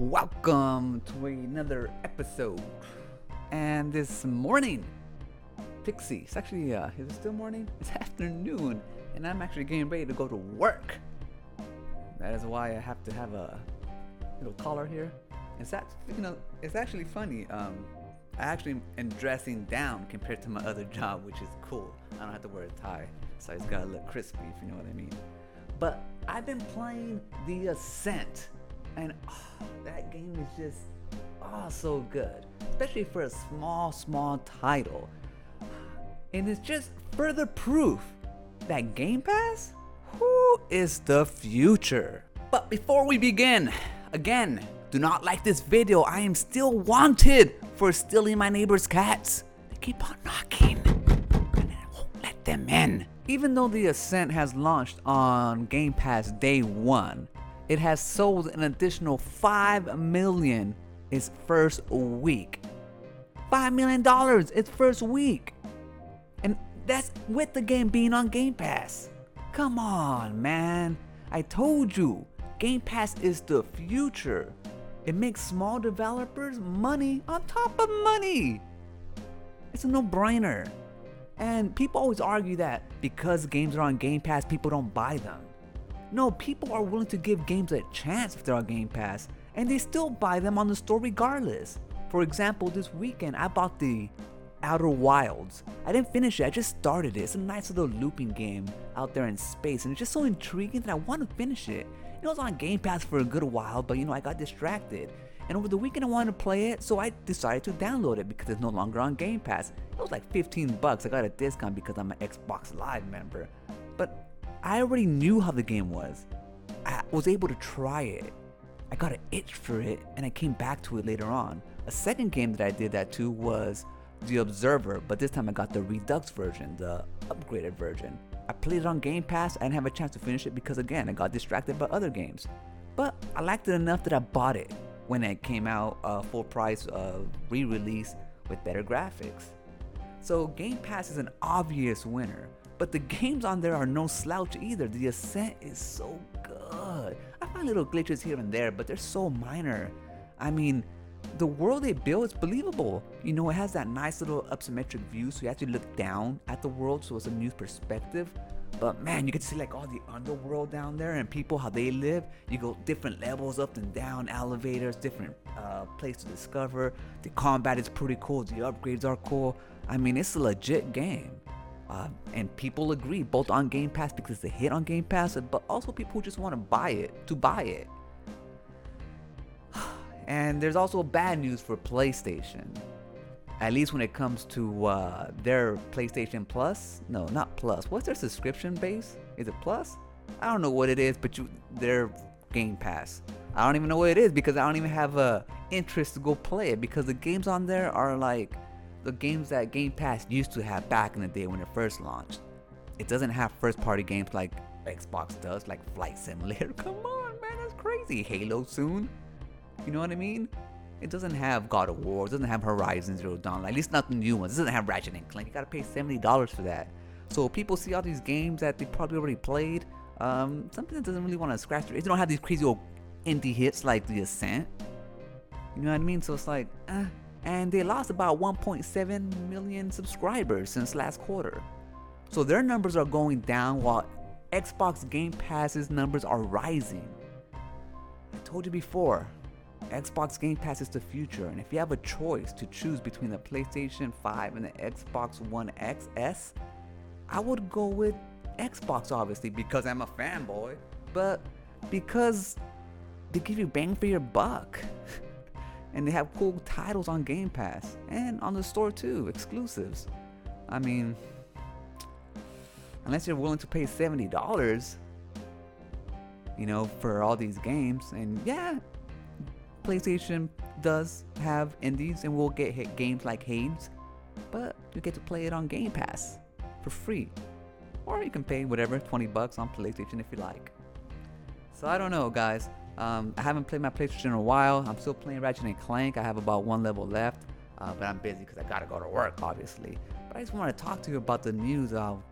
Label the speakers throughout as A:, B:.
A: Welcome to another episode. And this morning, Pixie, it's actually, uh, is it still morning? It's afternoon, and I'm actually getting ready to go to work. That is why I have to have a little collar here. It's that, you know, it's actually funny. Um, I actually am dressing down compared to my other job, which is cool. I don't have to wear a tie, so it's gotta look crispy, if you know what I mean. But I've been playing The Ascent, and oh, that game is just oh so good, especially for a small, small title. And it's just further proof that Game Pass, who is the future. But before we begin, again, do not like this video. I am still wanted for stealing my neighbor's cats. They keep on knocking, and I won't let them in. Even though The Ascent has launched on Game Pass day one, it has sold an additional 5 million its first week. $5 million its first week. And that's with the game being on Game Pass. Come on, man. I told you, Game Pass is the future. It makes small developers money on top of money. It's a no brainer. And people always argue that because games are on Game Pass, people don't buy them. No, people are willing to give games a chance if they're on Game Pass, and they still buy them on the store regardless. For example, this weekend I bought the Outer Wilds. I didn't finish it, I just started it. It's a nice little looping game out there in space, and it's just so intriguing that I want to finish it. It was on Game Pass for a good while, but you know, I got distracted. And over the weekend I wanted to play it, so I decided to download it because it's no longer on Game Pass. It was like 15 bucks. I got a discount because I'm an Xbox Live member. But I already knew how the game was. I was able to try it. I got an itch for it and I came back to it later on. A second game that I did that to was The Observer, but this time I got the Redux version, the upgraded version. I played it on Game Pass. I didn't have a chance to finish it because again, I got distracted by other games. But I liked it enough that I bought it when it came out uh, full price uh, re-release with better graphics. So Game Pass is an obvious winner, but the games on there are no slouch either. The Ascent is so good. I find little glitches here and there, but they're so minor. I mean, the world they build is believable. You know, it has that nice little isometric view, so you actually look down at the world, so it's a new perspective. But man, you can see like all the underworld down there and people how they live. You go different levels up and down, elevators, different uh, place to discover. The combat is pretty cool. The upgrades are cool. I mean, it's a legit game. Uh, and people agree, both on Game Pass because they hit on Game Pass, but also people who just want to buy it to buy it. And there's also bad news for PlayStation. At least when it comes to uh, their PlayStation Plus. No, not Plus. What's their subscription base? Is it Plus? I don't know what it is, but you their Game Pass. I don't even know what it is because I don't even have a interest to go play it because the games on there are like the games that Game Pass used to have back in the day when it first launched. It doesn't have first party games like Xbox does, like Flight Simulator. Come on, man, that's crazy. Halo soon. You know what I mean? It doesn't have God of War, it doesn't have Horizon Zero Dawn, at least not the new ones. It doesn't have Ratchet and Clank. You gotta pay $70 for that. So people see all these games that they probably already played. Um, something that doesn't really want to scratch their. They don't have these crazy old indie hits like The Ascent. You know what I mean? So it's like, eh. And they lost about 1.7 million subscribers since last quarter. So their numbers are going down while Xbox Game Pass's numbers are rising. I told you before, Xbox Game Pass is the future, and if you have a choice to choose between the PlayStation 5 and the Xbox One XS, I would go with Xbox obviously because I'm a fanboy, but because they give you bang for your buck. and they have cool titles on Game Pass and on the store too, exclusives. I mean, unless you're willing to pay $70, you know, for all these games, and yeah, PlayStation does have indies and we'll get hit games like Hades, but you get to play it on Game Pass for free. Or you can pay whatever, 20 bucks on PlayStation if you like. So I don't know, guys. Um, I haven't played my PlayStation in a while. I'm still playing Ratchet and Clank. I have about one level left, uh, but I'm busy because I gotta go to work, obviously. But I just want to talk to you about the news of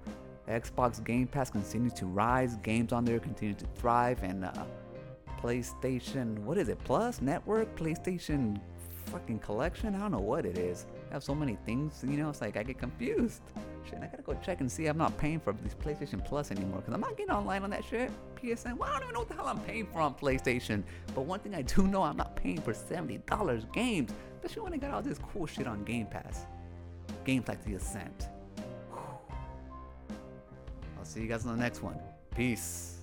A: Xbox Game Pass continues to rise, games on there continue to thrive, and uh, PlayStation, what is it? Plus Network, PlayStation fucking collection. I don't know what it is. I have so many things, you know. It's like I get confused. Shit, I gotta go check and see. I'm not paying for this PlayStation Plus anymore because I'm not getting online on that shit. PSN. Well, I don't even know what the hell I'm paying for on PlayStation. But one thing I do know, I'm not paying for seventy dollars games, especially when I got all this cool shit on Game Pass. Games like The Ascent. I'll see you guys on the next one. Peace.